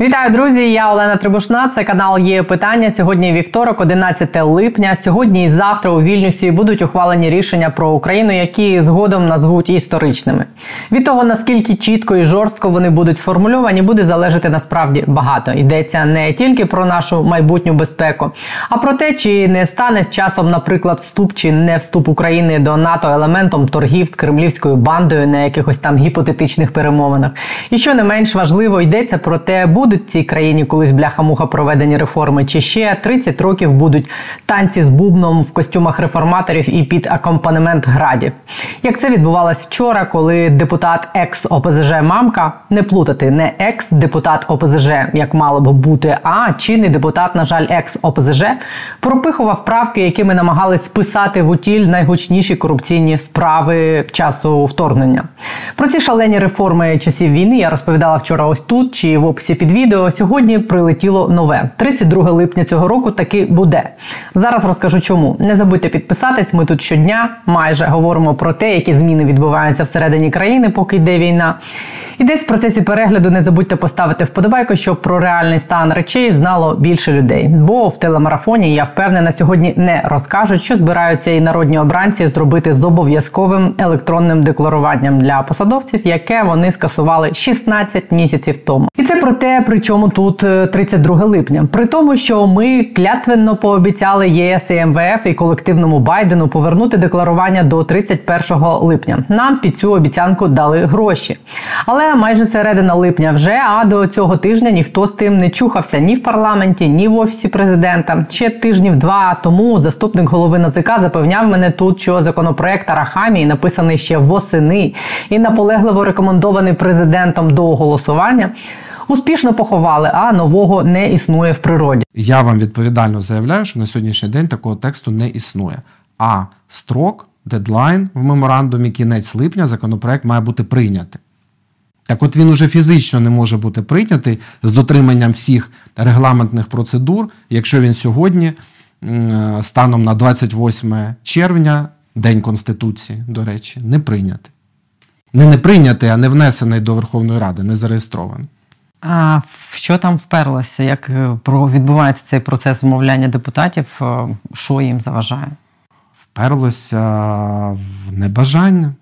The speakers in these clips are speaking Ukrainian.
Вітаю, друзі! Я Олена Трибушна. Це канал є питання. Сьогодні вівторок, 11 липня. Сьогодні і завтра у Вільнюсі будуть ухвалені рішення про Україну, які згодом назвуть історичними. Від того наскільки чітко і жорстко вони будуть сформульовані, буде залежати насправді багато. Йдеться не тільки про нашу майбутню безпеку, а про те, чи не стане з часом, наприклад, вступ чи не вступ України до НАТО елементом торгів з кремлівською бандою на якихось там гіпотетичних перемовинах. І що не менш важливо, йдеться про те, будуть цій країні колись бляха-муха проведені реформи, чи ще 30 років будуть танці з бубном в костюмах реформаторів і під акомпанемент градів. Як це відбувалось вчора, коли депутат екс ОПЗЖ Мамка не плутати не екс-депутат ОПЗЖ, як мало б бути, а чинний депутат, на жаль, екс ОПЗЖ, пропихував правки, якими намагались списати в утіль найгучніші корупційні справи часу вторгнення. Про ці шалені реформи часів війни я розповідала вчора. Ось тут чи в описі під відео. Сьогодні прилетіло нове. 32 липня цього року таки буде. Зараз розкажу чому. Не забудьте підписатись. Ми тут щодня майже говоримо про те, які зміни відбуваються всередині країни, поки йде війна. І десь в процесі перегляду не забудьте поставити вподобайку, щоб про реальний стан речей знало більше людей. Бо в телемарафоні я впевнена, сьогодні не розкажуть, що збираються і народні обранці зробити з обов'язковим електронним декларуванням для посадовців, яке вони скасували 16 місяців тому. І це про те, при чому тут 32 е, липня, при тому, що ми клятвенно пообіцяли ЄС і МВФ і колективному Байдену повернути декларування до 31 липня. Нам під цю обіцянку дали гроші, але майже середина липня вже. А до цього тижня ніхто з тим не чухався ні в парламенті, ні в офісі президента. Ще тижнів два тому заступник голови НАЗК запевняв мене тут, що законопроект Арахамії написаний ще восени і наполегливо рекомендований президентом до голосування. Успішно поховали, а нового не існує в природі. Я вам відповідально заявляю, що на сьогоднішній день такого тексту не існує. А строк, дедлайн в меморандумі кінець липня законопроект має бути прийнятий. Так от він уже фізично не може бути прийнятий з дотриманням всіх регламентних процедур, якщо він сьогодні, станом на 28 червня, День Конституції, до речі, не прийнятий. Не не прийнятий, а не внесений до Верховної Ради, не зареєстрований. А що там вперлося? Як е, відбувається цей процес вмовляння депутатів? Е, що їм заважає? Вперлося в небажання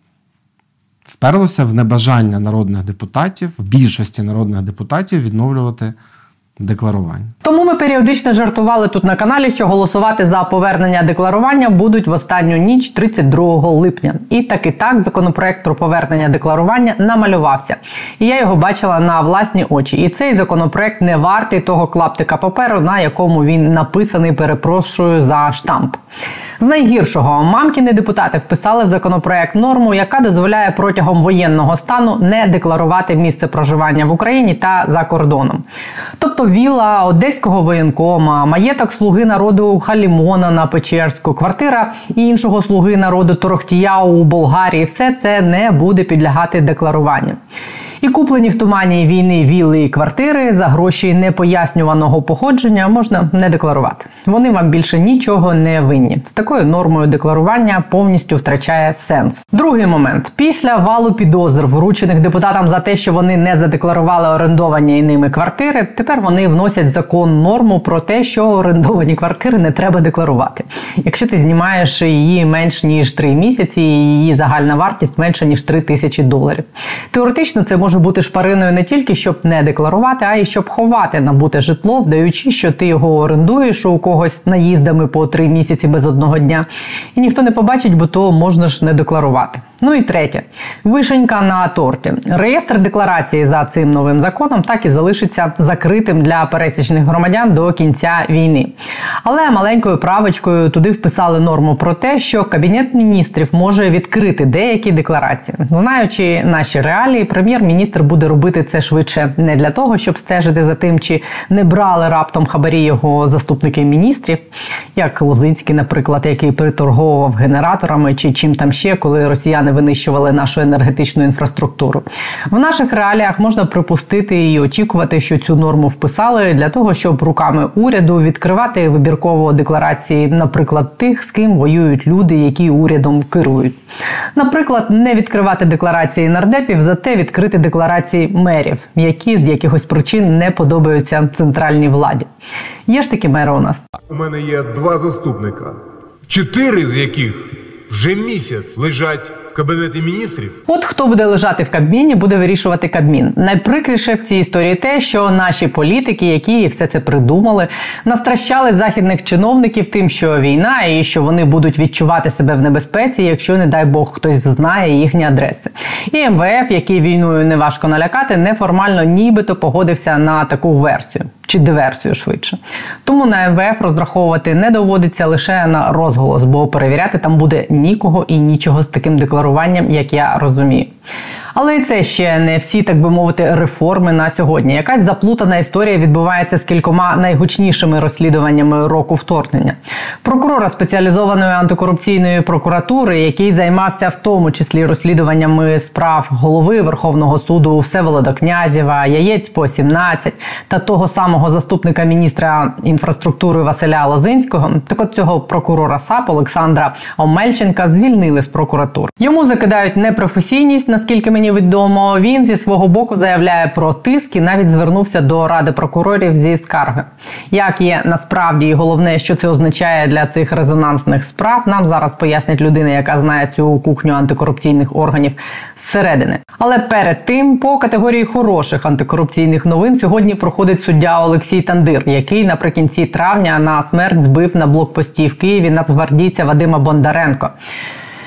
вперлося в небажання народних депутатів, в більшості народних депутатів відновлювати декларування. Тому ми періодично жартували тут на каналі, що голосувати за повернення декларування будуть в останню ніч 32 липня. І так і так законопроект про повернення декларування намалювався. І я його бачила на власні очі. І цей законопроект не вартий того клаптика паперу, на якому він написаний. Перепрошую за штамп. З найгіршого мамкіни депутати вписали в законопроект норму, яка дозволяє протягом воєнного стану не декларувати місце проживання в Україні та за кордоном. Тобто віла одеського воєнкома, маєток слуги народу Халімона на Печерську, квартира іншого слуги народу Торохтія у Болгарії, все це не буде підлягати декларуванню. І куплені в тумані війни вілли і квартири за гроші непояснюваного походження можна не декларувати. Вони вам більше нічого не винні. З такою нормою декларування повністю втрачає сенс. Другий момент після валу підозр, вручених депутатам за те, що вони не задекларували орендовані ними квартири. Тепер вони вносять закон норму про те, що орендовані квартири не треба декларувати. Якщо ти знімаєш її менш ніж три місяці, і її загальна вартість менше ніж 3 тисячі доларів. Теоретично це може бути шпариною не тільки щоб не декларувати, а й щоб ховати набуте житло, вдаючи, що ти його орендуєш у когось наїздами по три місяці без одного дня. І ніхто не побачить, бо то можна ж не декларувати. Ну і третє, вишенька на торті. Реєстр декларації за цим новим законом так і залишиться закритим для пересічних громадян до кінця війни. Але маленькою правочкою туди вписали норму про те, що кабінет міністрів може відкрити деякі декларації. Знаючи наші реалії, прем'єр-міністр буде робити це швидше не для того, щоб стежити за тим, чи не брали раптом хабарі його заступники міністрів, як Лозинський, наприклад, який приторговував генераторами чи чим там ще, коли росіяни винищували нашу енергетичну інфраструктуру. В наших реаліях можна припустити і очікувати, що цю норму вписали для того, щоб руками уряду відкривати вибірково декларації, наприклад, тих, з ким воюють люди, які урядом керують. Наприклад, не відкривати декларації нардепів, зате відкрити декларації мерів, які з якихось причин не подобаються центральній владі. Є ж такі мери у нас. У мене є два заступника, чотири з яких вже місяць лежать кабінеті міністрів. От хто буде лежати в Кабміні, буде вирішувати Кабмін. Найприкріше в цій історії те, що наші політики, які все це придумали, настращали західних чиновників тим, що війна, і що вони будуть відчувати себе в небезпеці, якщо, не дай Бог, хтось знає їхні адреси. І МВФ, який війною не важко налякати, неформально нібито погодився на таку версію чи диверсію швидше. Тому на МВФ розраховувати не доводиться лише на розголос, бо перевіряти там буде нікого і нічого з таким декларуванням, як я розумію. Але і це ще не всі, так би мовити, реформи на сьогодні. Якась заплутана історія відбувається з кількома найгучнішими розслідуваннями року вторгнення. Прокурора спеціалізованої антикорупційної прокуратури, який займався в тому числі розслідуваннями справ голови Верховного суду Всеволода Князєва, яєць по 17 та того самого заступника міністра інфраструктури Василя Лозинського. Так от цього прокурора САП Олександра Омельченка звільнили з прокуратури. Йому закидають непрофесійність, наскільки мені мені відомо, він зі свого боку заявляє про тиск і навіть звернувся до ради прокурорів зі скарги. Як є насправді і головне, що це означає для цих резонансних справ, нам зараз пояснять людина, яка знає цю кухню антикорупційних органів зсередини. Але перед тим, по категорії хороших антикорупційних новин, сьогодні проходить суддя Олексій Тандир, який наприкінці травня на смерть збив на блокпості в Києві нацгвардійця Вадима Бондаренко.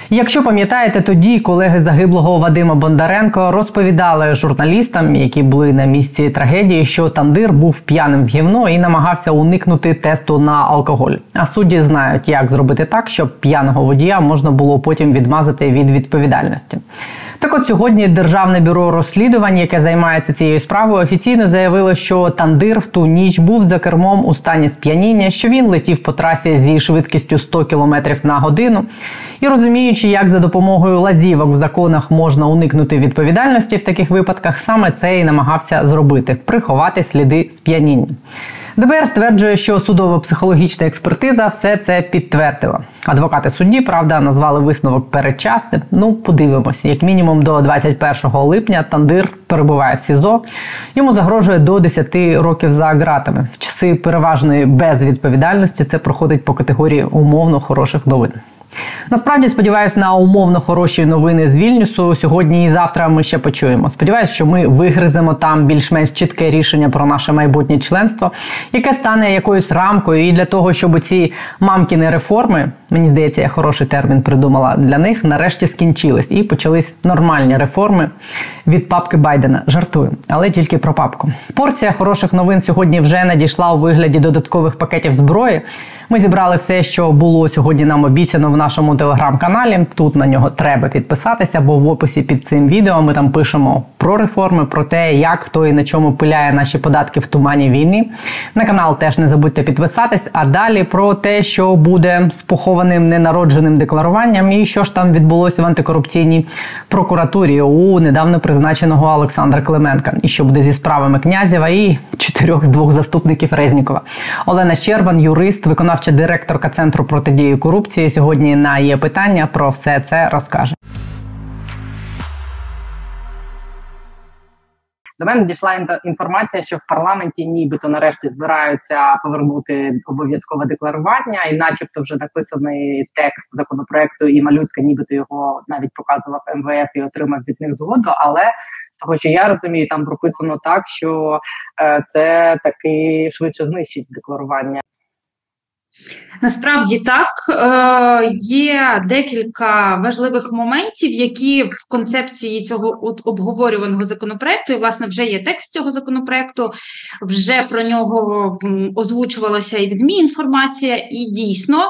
Якщо пам'ятаєте, тоді колеги загиблого Вадима Бондаренко розповідали журналістам, які були на місці трагедії, що Тандир був п'яним в гівно і намагався уникнути тесту на алкоголь. А судді знають, як зробити так, щоб п'яного водія можна було потім відмазати від відповідальності. Так, от сьогодні Державне бюро розслідувань, яке займається цією справою, офіційно заявило, що Тандир в ту ніч був за кермом у стані сп'яніння, що він летів по трасі зі швидкістю 100 км на годину. І розуміючи, як за допомогою лазівок в законах можна уникнути відповідальності в таких випадках, саме це і намагався зробити приховати сліди сп'яніння. ДБР стверджує, що судово-психологічна експертиза все це підтвердила. Адвокати судді, правда, назвали висновок передчасним. Ну, подивимось, як мінімум до 21 липня Тандир перебуває в СІЗО. Йому загрожує до 10 років за ґратами. В часи переважної безвідповідальності це проходить по категорії умовно хороших новин. Насправді сподіваюся на умовно хороші новини з Вільнюсу. Сьогодні і завтра ми ще почуємо. Сподіваюсь, що ми вигриземо там більш-менш чітке рішення про наше майбутнє членство, яке стане якоюсь рамкою і для того, щоб ці мамкіни реформи, мені здається, я хороший термін придумала для них, нарешті скінчились і почались нормальні реформи від папки Байдена. Жартую, але тільки про папку. Порція хороших новин сьогодні вже надійшла у вигляді додаткових пакетів зброї. Ми зібрали все, що було сьогодні. Нам обіцяно в нашому телеграм-каналі. Тут на нього треба підписатися, бо в описі під цим відео ми там пишемо про реформи, про те, як хто і на чому пиляє наші податки в тумані війни. На канал теж не забудьте підписатись. А далі про те, що буде з похованим ненародженим декларуванням, і що ж там відбулося в антикорупційній прокуратурі у недавно призначеного Олександра Клименка, і що буде зі справами князєва і чотирьох з двох заступників Резнікова. Олена Щербан, юрист, виконавча директорка центру протидії корупції. Сьогодні на є питання про все це розкаже. До мене дійшла інформація, що в парламенті нібито нарешті збираються повернути обов'язкове декларування, і, начебто, вже написаний текст законопроекту, і малюцька, нібито його навіть показував МВФ і отримав від них згоду. Але того, що я розумію, там прописано так, що е, це таки швидше знищить декларування. Насправді так е, є декілька важливих моментів, які в концепції цього обговорюваного законопроекту, і власне вже є текст цього законопроекту, вже про нього озвучувалося і в ЗМІ інформація, і дійсно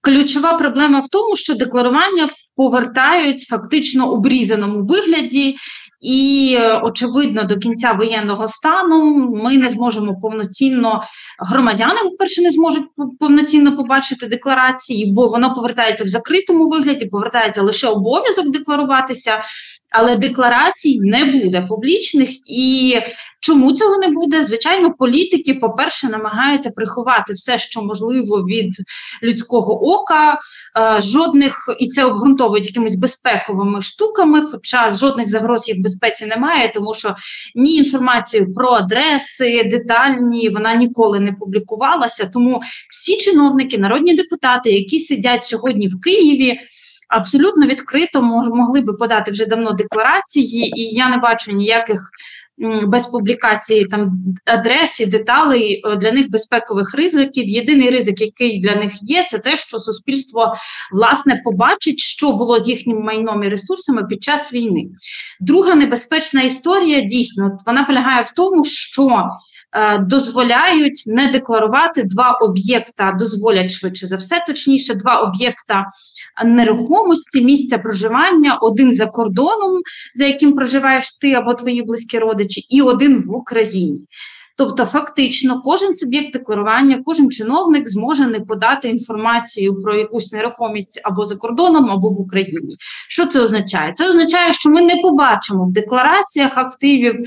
ключова проблема в тому, що декларування повертають фактично обрізаному вигляді, І очевидно, до кінця воєнного стану ми не зможемо повноцінно громадяни, по-перше, не зможуть повноцінно побачити декларації, бо воно повертається в закритому вигляді, повертається лише обов'язок декларуватися але декларацій не буде публічних. І чому цього не буде? Звичайно, політики, по-перше, намагаються приховати все, що можливо від людського ока, е, жодних і це обґрунтовують якимись безпековими штуками, хоча жодних загроз їх безпеці немає, тому що ні інформацію про адреси детальні вона ніколи не публікувалася. Тому всі чиновники, народні депутати, які сидять сьогодні в Києві абсолютно відкрито могли би подати вже давно декларації, і я не бачу ніяких. Без публікації там адрес і деталей е, для них безпекових ризиків. Єдиний ризик, який для них є, це те, що суспільство власне побачить, що було з їхнім майном і ресурсами під час війни. Друга небезпечна історія дійсно вона полягає в тому, що дозволяють не декларувати два об'єкта, дозволять швидше за все, точніше, два об'єкта нерухомості, місця проживання, один за кордоном, за яким проживаєш ти або твої близькі родичі, і один в Україні. Тобто, фактично, кожен суб'єкт декларування, кожен чиновник зможе не подати інформацію про якусь нерухомість або за кордоном, або в Україні. Що це означає? Це означає, що ми не побачимо в деклараціях активів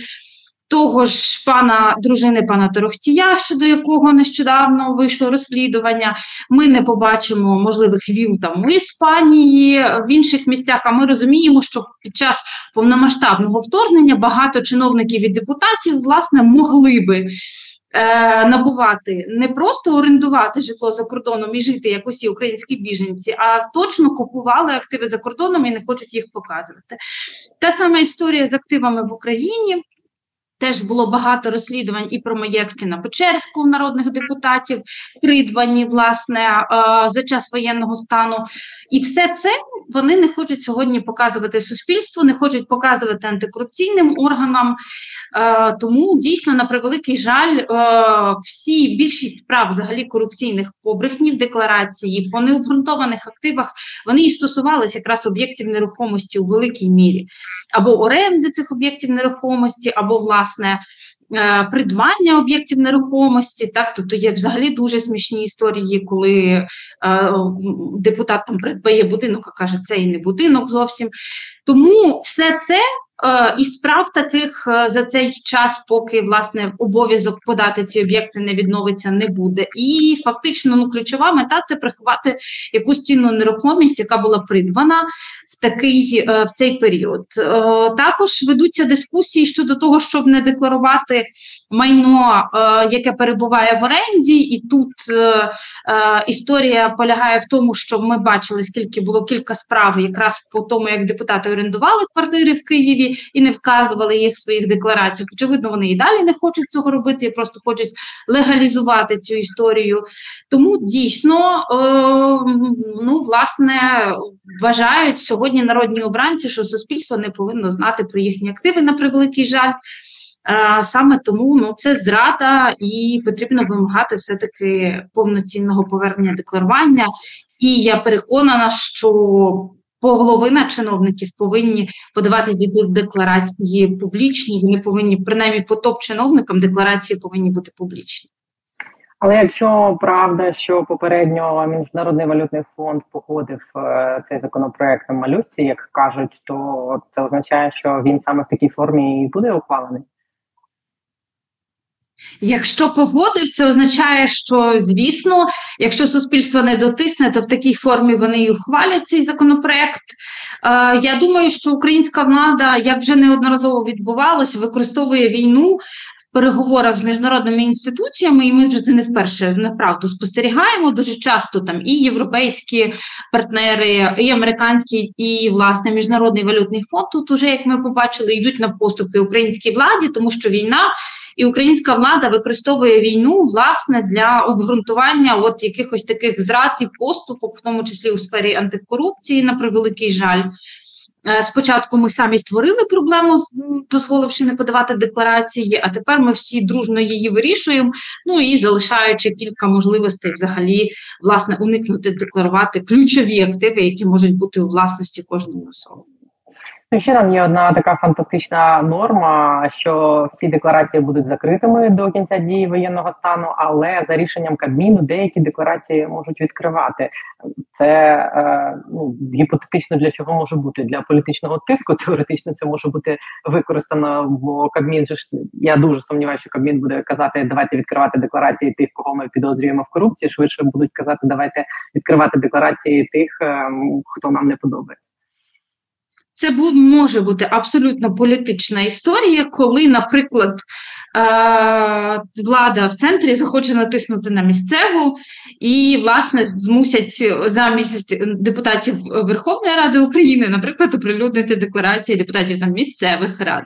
того ж пана дружини пана Торохтія, щодо якого нещодавно вийшло розслідування. Ми не побачимо можливих віл там у Іспанії, в інших місцях. А ми розуміємо, що під час повномасштабного вторгнення багато чиновників і депутатів власне могли би. Е, набувати не просто орендувати житло за кордоном і жити як усі українські біженці, а точно купували активи за кордоном і не хочуть їх показувати. Та сама історія з активами в Україні. Теж було багато розслідувань і про маєтки на Печерську народних депутатів, придбані власне е, за час воєнного стану. І все це вони не хочуть сьогодні показувати суспільству, не хочуть показувати антикорупційним органам. Е, тому дійсно на превеликий жаль, е, всі більшість справ взагалі корупційних по брехні декларації, по необґрунтованих активах вони і стосувалися якраз об'єктів нерухомості у великій мірі, або оренди цих об'єктів нерухомості, або власне. Е, придбання об'єктів нерухомості, так тобто є взагалі дуже смішні історії, коли е, депутат там придбає будинок, а каже, це і не будинок зовсім. Тому все це і справ таких е, за цей час, поки власне обов'язок подати ці об'єкти не відновиться, не буде. І фактично ну, ключова мета це приховати якусь цінну нерухомість, яка була придбана в такий е, в цей період. Також ведуться дискусії щодо того, щоб не декларувати майно, яке перебуває в оренді, і тут історія полягає в тому, що ми бачили, скільки було кілька справ, якраз по тому, як депутати орендували квартири в Києві і не вказували їх в своїх деклараціях. Очевидно, вони і далі не хочуть цього робити, просто хочуть легалізувати цю історію. Тому дійсно, е, ну власне, вважають сьогодні народні обранці, що суспільство не повинно знати про їхні активи на превеликий жаль. Саме тому ну це зрада, і потрібно вимагати все таки повноцінного повернення декларування. І я переконана, що половина чиновників повинні подавати декларації публічні. Вони повинні принаймні по топ-чиновникам декларації повинні бути публічні. Але якщо правда, що попередньо міжнародний валютний фонд погодив е, цей законопроект на малюці, як кажуть, то це означає, що він саме в такій формі і буде ухвалений. Якщо погодив, це означає, що звісно, якщо суспільство не дотисне, то в такій формі вони й ухвалять цей законопроект. Е, я думаю, що українська влада, як вже неодноразово відбувалося, використовує війну. в Переговорах з міжнародними інституціями, і ми вже це не вперше направду спостерігаємо. Дуже часто там і європейські партнери, і американські, і власне міжнародний валютний фонд. Тут уже як ми побачили, йдуть на поступки українській владі, тому що війна і українська влада використовує війну власне для обґрунтування от якихось таких зрад і поступок, в тому числі у сфері антикорупції, на превеликий жаль. Е, спочатку ми самі створили проблему, дозволивши не подавати декларації, а тепер ми всі дружно її вирішуємо. Ну і залишаючи кілька можливостей, взагалі, власне, уникнути декларувати ключові активи, які можуть бути у власності кожної особи. Ну, ще там є одна така фантастична норма, що всі декларації будуть закритими до кінця дії воєнного стану, але за рішенням Кабміну деякі декларації можуть відкривати. Це е, ну, гіпотетично для чого може бути для політичного тиску. Теоретично це може бути використано, бо Кабмін же ж я дуже сумніваюся, що Кабмін буде казати, давайте відкривати декларації тих, кого ми підозрюємо в корупції. Швидше будуть казати, давайте відкривати декларації тих, е, хто нам не подобається. Це може бути абсолютно політична історія, коли, наприклад, влада в центрі захоче натиснути на місцеву і, власне, змусять замість депутатів Верховної Ради України, наприклад, оприлюднити декларації депутатів там місцевих рад.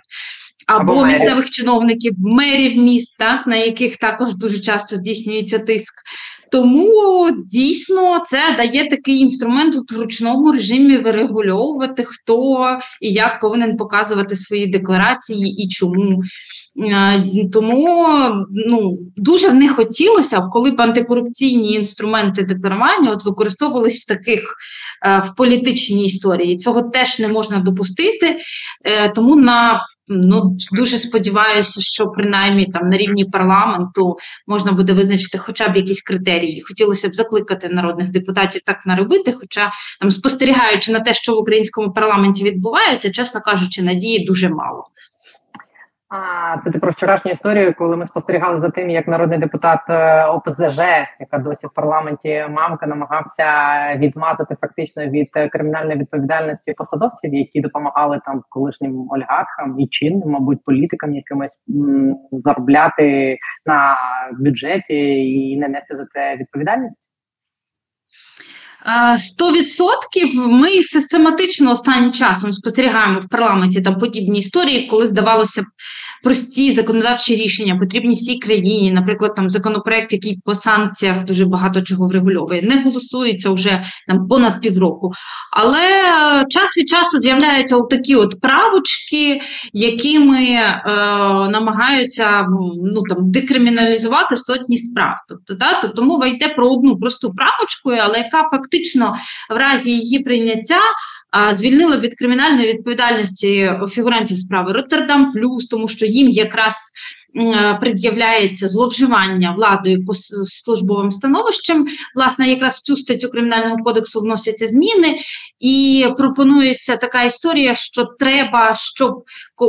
Або, або місцевих чиновників, мерів міст, так на яких також дуже часто здійснюється тиск. Тому дійсно це дає такий інструмент в ручному режимі вирегульовувати, хто і як повинен показувати свої декларації і чому. Е, тому ну, дуже не хотілося б, коли б антикорупційні інструменти декларування от використовувались в таких е, в політичній історії. Цього теж не можна допустити. Е, тому на ну дуже сподіваюся, що принаймні там на рівні парламенту можна буде визначити хоча б якісь критерії. Хотілося б закликати народних депутатів так наробити. Хоча там спостерігаючи на те, що в українському парламенті відбувається, чесно кажучи, надії дуже мало. Це ти про вчорашню історію, коли ми спостерігали за тим, як народний депутат е, ОПЗЖ, яка досі в парламенті мамка, намагався відмазати фактично від е, кримінальної відповідальності посадовців, які допомагали там колишнім олігархам і чинним, мабуть, політикам якимось заробляти на бюджеті і не нести за це відповідальність. 100% ми систематично останнім часом спостерігаємо в парламенті там подібні історії, коли здавалося б прості законодавчі рішення потрібні всій країні. Наприклад, там законопроект, який по санкціях дуже багато чого врегульовує, не голосується вже там понад півроку. Але е, час від часу з'являються такі от правочки, якими е, намагаються ну там декриміналізувати сотні справ. Тобто, да, тобто мова йде про одну просту правочку, але яка фактично фактично в разі її прийняття звільнила від кримінальної відповідальності фігурантів справи Роттердам Плюс, тому що їм якраз Е, пред'являється зловживання владою по службовим становищем. Власне, якраз в цю статтю кримінального кодексу вносяться зміни, і пропонується така історія, що треба, щоб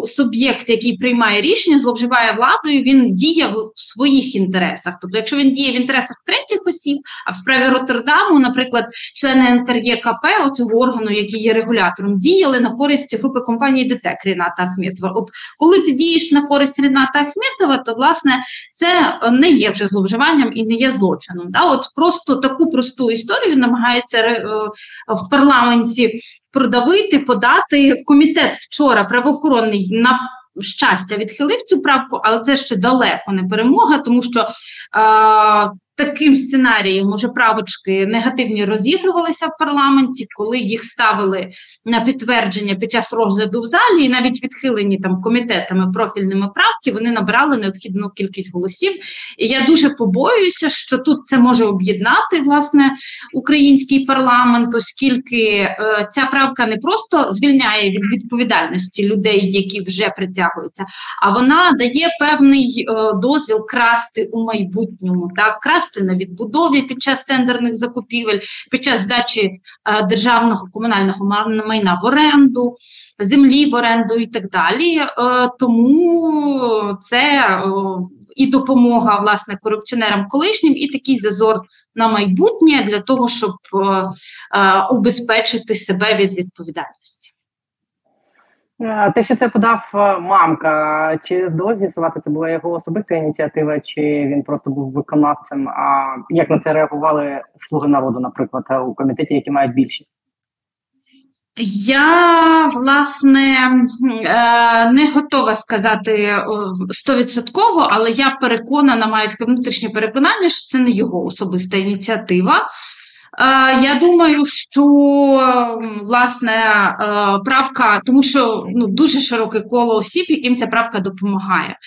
суб'єкт, який приймає рішення, зловживає владою, він діє в своїх інтересах. Тобто, якщо він діє в інтересах третіх осіб, а в справі Роттердаму, наприклад, члени НКРЄКП, оцього органу, який є регулятором, діяли на користь групи компанії ДТЕК Ріната Ахметова. От коли ти дієш на користь Ріната Ахметова, то власне це не є вже зловживанням і не є злочином. Да? От Просто таку просту історію намагається е, в парламенті продавити, подати. Комітет вчора правоохоронний на щастя відхилив цю правку, але це ще далеко не перемога, тому що. Е, Таким сценарієм уже правочки негативні розігрувалися в парламенті, коли їх ставили на підтвердження під час розгляду в залі, і навіть відхилені там комітетами профільними правки, вони набрали необхідну кількість голосів. І я дуже побоююся, що тут це може об'єднати власне український парламент, оскільки е, ця правка не просто звільняє від відповідальності людей, які вже притягуються, а вона дає певний е, дозвіл красти у майбутньому, так участи на відбудові під час тендерних закупівель, під час здачі е, державного комунального майна в оренду, землі в оренду і так далі. Е, тому це е, і допомога власне корупціонерам колишнім, і такий зазор на майбутнє для того, щоб убезпечити себе від відповідальності. Е, те, що це подав е, мамка, чи вдалося з'ясувати, це була його особиста ініціатива, чи він просто був виконавцем? А як на це реагували слуги народу, наприклад, у комітеті, які мають більшість? Я власне е, не готова сказати стовідсотково, але я переконана, маю таке внутрішнє переконання, що це не його особиста ініціатива. Я думаю, що власне правка, тому що ну дуже широке коло осіб, яким ця правка допомагає.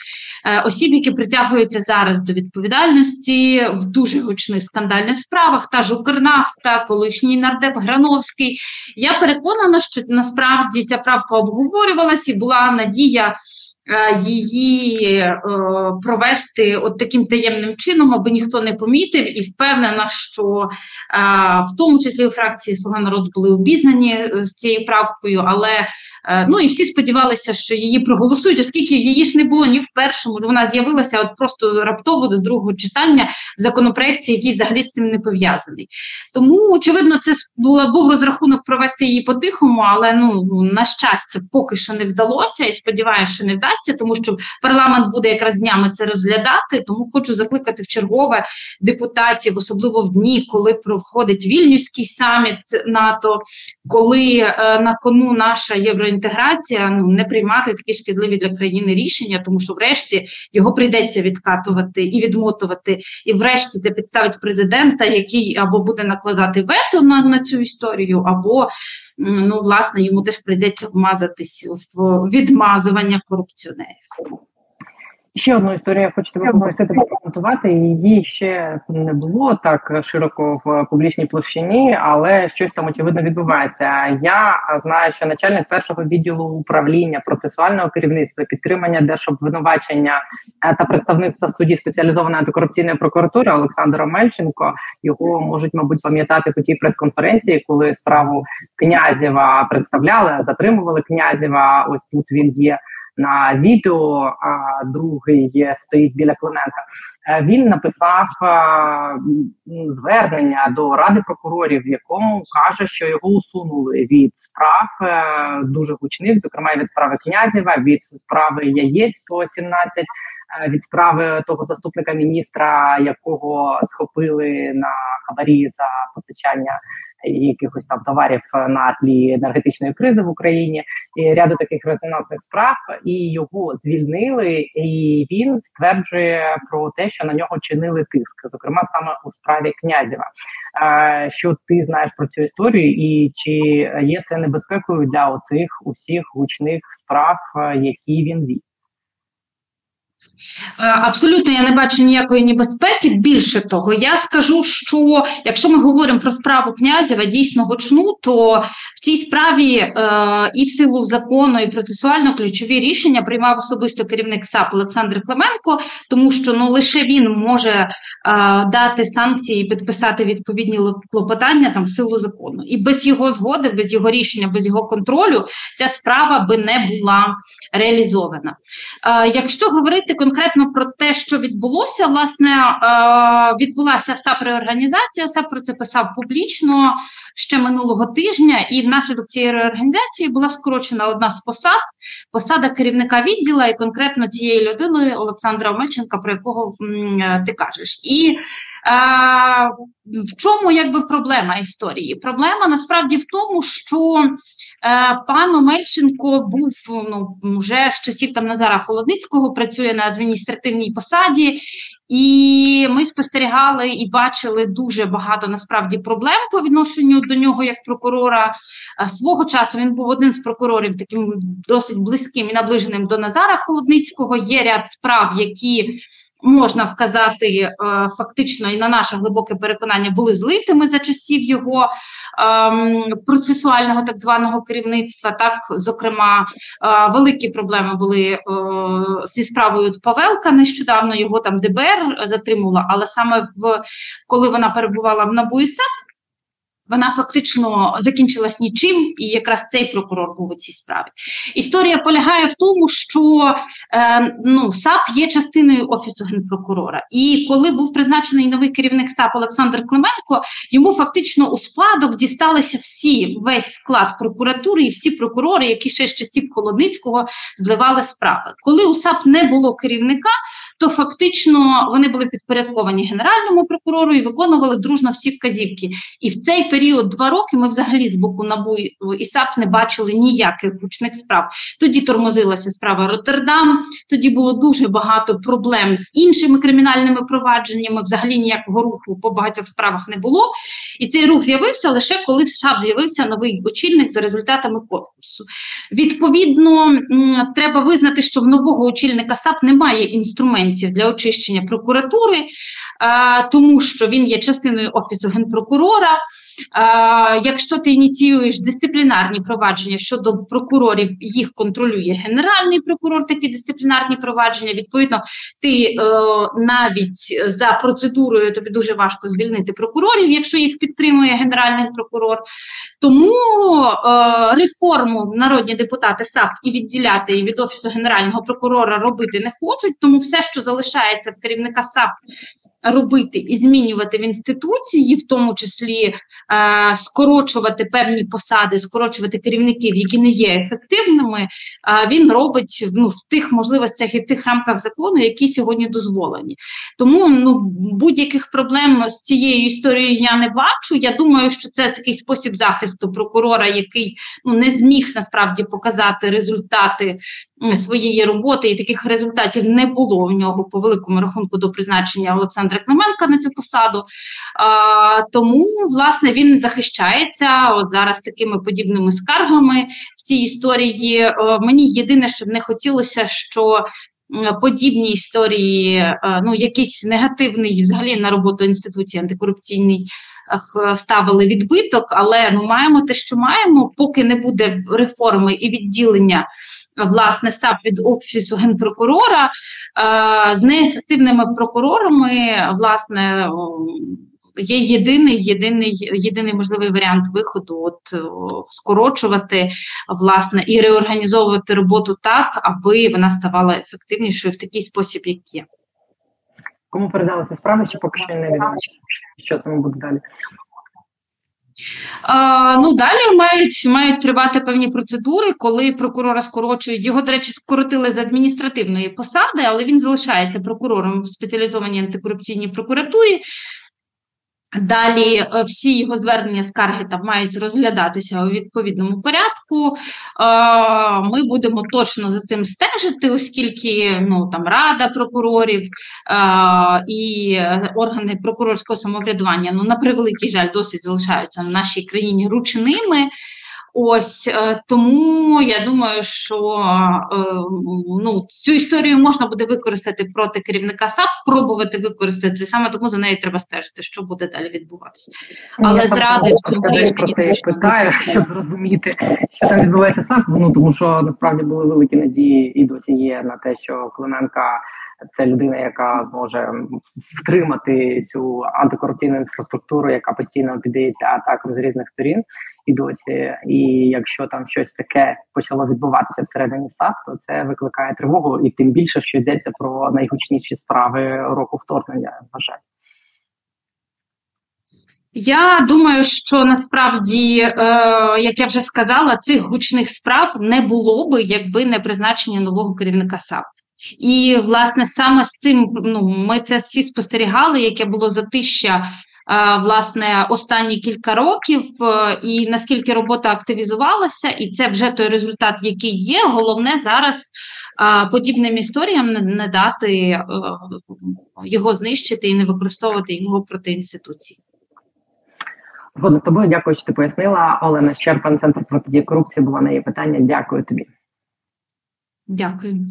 Е, осіб, які притягуються зараз до відповідальності в дуже гучних скандальних справах, та ж Укрнафта, колишній нардеп Грановський. Я переконана, що насправді ця правка обговорювалася і була надія. Е, її е, провести от таким таємним чином, аби ніхто не помітив, і впевнена, що в тому числі у фракції Слуга народу були обізнані з цією правкою, але Е, ну і всі сподівалися, що її проголосують, оскільки її ж не було ні в першому. Вона з'явилася от просто раптово до другого читання в законопроекті, який взагалі з цим не пов'язаний. Тому, очевидно, це була був розрахунок провести її по-тихому, але ну на щастя, поки що не вдалося, і сподіваюся, що не вдасться, тому що парламент буде якраз днями це розглядати. Тому хочу закликати в чергове депутатів, особливо в дні, коли проходить вільнюський саміт НАТО, коли е, на кону наша євроінтеграція ну не приймати такі шкідливі для країни рішення, тому що, врешті, його прийдеться відкатувати і відмотувати, і врешті це підставить президента, який або буде накладати вето на, на цю історію, або ну власне йому теж прийдеться вмазатись в відмазування корупціонерів. Ще одну історію я хочу тебе попросити прокоментувати. Її ще не було так широко в публічній площині, але щось там очевидно відбувається. Я знаю, що начальник першого відділу управління процесуального керівництва, підтримання держобвинувачення е, та представництва судді спеціалізованої антикорупційної прокуратури Олександра Мельченко його можуть, мабуть, пам'ятати по тій прес-конференції, коли справу князєва представляли, затримували князєва. Ось тут він є на відео, а другий стоїть біля Климента. Е, він написав звернення до ради прокурорів, в якому каже, що його усунули від справ е, дуже гучних, зокрема від справи князєва, від справи яєць по 17, е, від справи того заступника міністра, якого схопили на хабарі за постачання якихось там товарів на тлі енергетичної кризи в Україні і ряду таких резонансних справ, і його звільнили. І він стверджує про те, що на нього чинили тиск, зокрема саме у справі князєва. Що ти знаєш про цю історію, і чи є це небезпекою для оцих усіх гучних справ, які він вів? Е, абсолютно я не бачу ніякої небезпеки. Більше того, я скажу, що якщо ми говоримо про справу князєва дійсно гучну, то в цій справі е, і в силу закону, і процесуально ключові рішення приймав особисто керівник САП Олександр Клименко, тому що ну лише він може е, дати санкції і підписати відповідні клопотання там в силу закону. І без його згоди, без його рішення, без його контролю, ця справа би не була реалізована. Е, якщо говорити конкретно про те, що відбулося, власне е, відбулася вся реорганізація, САП про це писав публічно ще минулого тижня, і внаслідок цієї реорганізації була скорочена одна з посад, посада керівника відділу, і конкретно цієї людини Олександра Омельченка, про якого ти кажеш. І е, в чому якби проблема історії? Проблема насправді в тому, що пан Омельченко був ну вже з часів там Назара Холодницького, працює на адміністративній посаді, і ми спостерігали і бачили дуже багато насправді проблем по відношенню до нього як прокурора. Е, свого часу він був один з прокурорів, таким досить близьким і наближеним до Назара Холодницького. Є ряд справ, які можна вказати е, фактично і на наше глибоке переконання були злитими за часів його ем, процесуального так званого керівництва. Так, зокрема, е, великі проблеми були е, зі справою Павелка. Нещодавно його там ДБР затримувала, але саме в коли вона перебувала в НАБУ вона фактично закінчилась нічим, і якраз цей прокурор був у цій справі. Історія полягає в тому, що е, ну, САП є частиною офісу генпрокурора. І коли був призначений новий керівник САП Олександр Клименко, йому фактично у спадок дісталися всі весь склад прокуратури і всі прокурори, які ще з часів Холодницького зливали справи. Коли у САП не було керівника то фактично вони були підпорядковані генеральному прокурору і виконували дружно всі вказівки. І в цей період два роки ми взагалі з боку НАБУ і САП не бачили ніяких гучних справ. Тоді тормозилася справа Роттердам, тоді було дуже багато проблем з іншими кримінальними провадженнями. Взагалі ніякого руху по багатьох справах не було. І цей рух з'явився лише коли в САП з'явився новий очільник за результатами конкурсу. Відповідно, треба визнати, що в нового очільника САП немає інструментів для очищення прокуратури, тому що він є частиною офісу генпрокурора. Якщо ти ініціюєш дисциплінарні провадження щодо прокурорів, їх контролює генеральний прокурор, такі дисциплінарні провадження. Відповідно, ти е, навіть за процедурою тобі дуже важко звільнити прокурорів, якщо їх підтримує генеральний прокурор. Тому е, реформу народні депутати САП і відділяти від офісу генерального прокурора робити не хочуть. Тому все, що залишається в керівника САП робити і змінювати в інституції, в тому числі е, скорочувати певні посади, скорочувати керівників, які не є ефективними, е, він робить ну, в тих можливостях і в тих рамках закону, які сьогодні дозволені. Тому ну, будь-яких проблем з цією історією я не бачу. Я думаю, що це такий спосіб захисту прокурора, який ну, не зміг насправді показати результати своєї роботи, і таких результатів не було в нього по великому рахунку до призначення Олександра Клименка на цю посаду. А, Тому, власне, він захищається от зараз такими подібними скаргами в цій історії. А, мені єдине, що не хотілося, що. Подібні історії, ну якийсь негативний взагалі на роботу інституції антикорупційний ставили відбиток, але ну маємо те, що маємо, поки не буде реформи і відділення власне САП від офісу генпрокурора з неефективними прокурорами, власне. Є єдиний єдиний єдиний можливий варіант виходу, от скорочувати власне і реорганізовувати роботу так, аби вона ставала ефективнішою в такий спосіб, як є. Кому передали ці справи, чи поки що не відомо, що там буде далі? Ну далі мають мають тривати певні процедури, коли прокурора скорочують. Його, до речі, скоротили з адміністративної посади, але він залишається прокурором в спеціалізованій антикорупційній прокуратурі. Далі е, всі його звернення скарги там мають розглядатися у відповідному порядку. Е, ми будемо точно за цим стежити, оскільки ну там рада прокурорів е, і органи прокурорського самоврядування ну на превеликий жаль досить залишаються в нашій країні ручними. Ось е, тому я думаю, що е, ну, цю історію можна буде використати проти керівника САП, пробувати використати саме тому за нею треба стежити, що буде далі відбуватися. Але зради в цьому рішенні про це питаю, щоб розуміти, що там відбувається САП. Ну тому що насправді були великі надії і досі є на те, що Клименка. Це людина, яка зможе втримати цю антикорупційну інфраструктуру, яка постійно піддається атакам з різних сторін і досі. І якщо там щось таке почало відбуватися всередині САП, то це викликає тривогу, і тим більше, що йдеться про найгучніші справи року вторгнення. Вважаю. Я думаю, що насправді, е, як я вже сказала, цих гучних справ не було би, якби не призначення нового керівника САП. І, власне, саме з цим ну, ми це всі спостерігали, яке було затища власне останні кілька років, е, і наскільки робота активізувалася, і це вже той результат, який є. Головне зараз подібним історіям не дати е, його знищити і не використовувати його проти інституцій. Згодна з тобою, дякую, що ти пояснила. Олена Щерпан, центр протидії корупції, була на її питання. Дякую тобі. Дякую.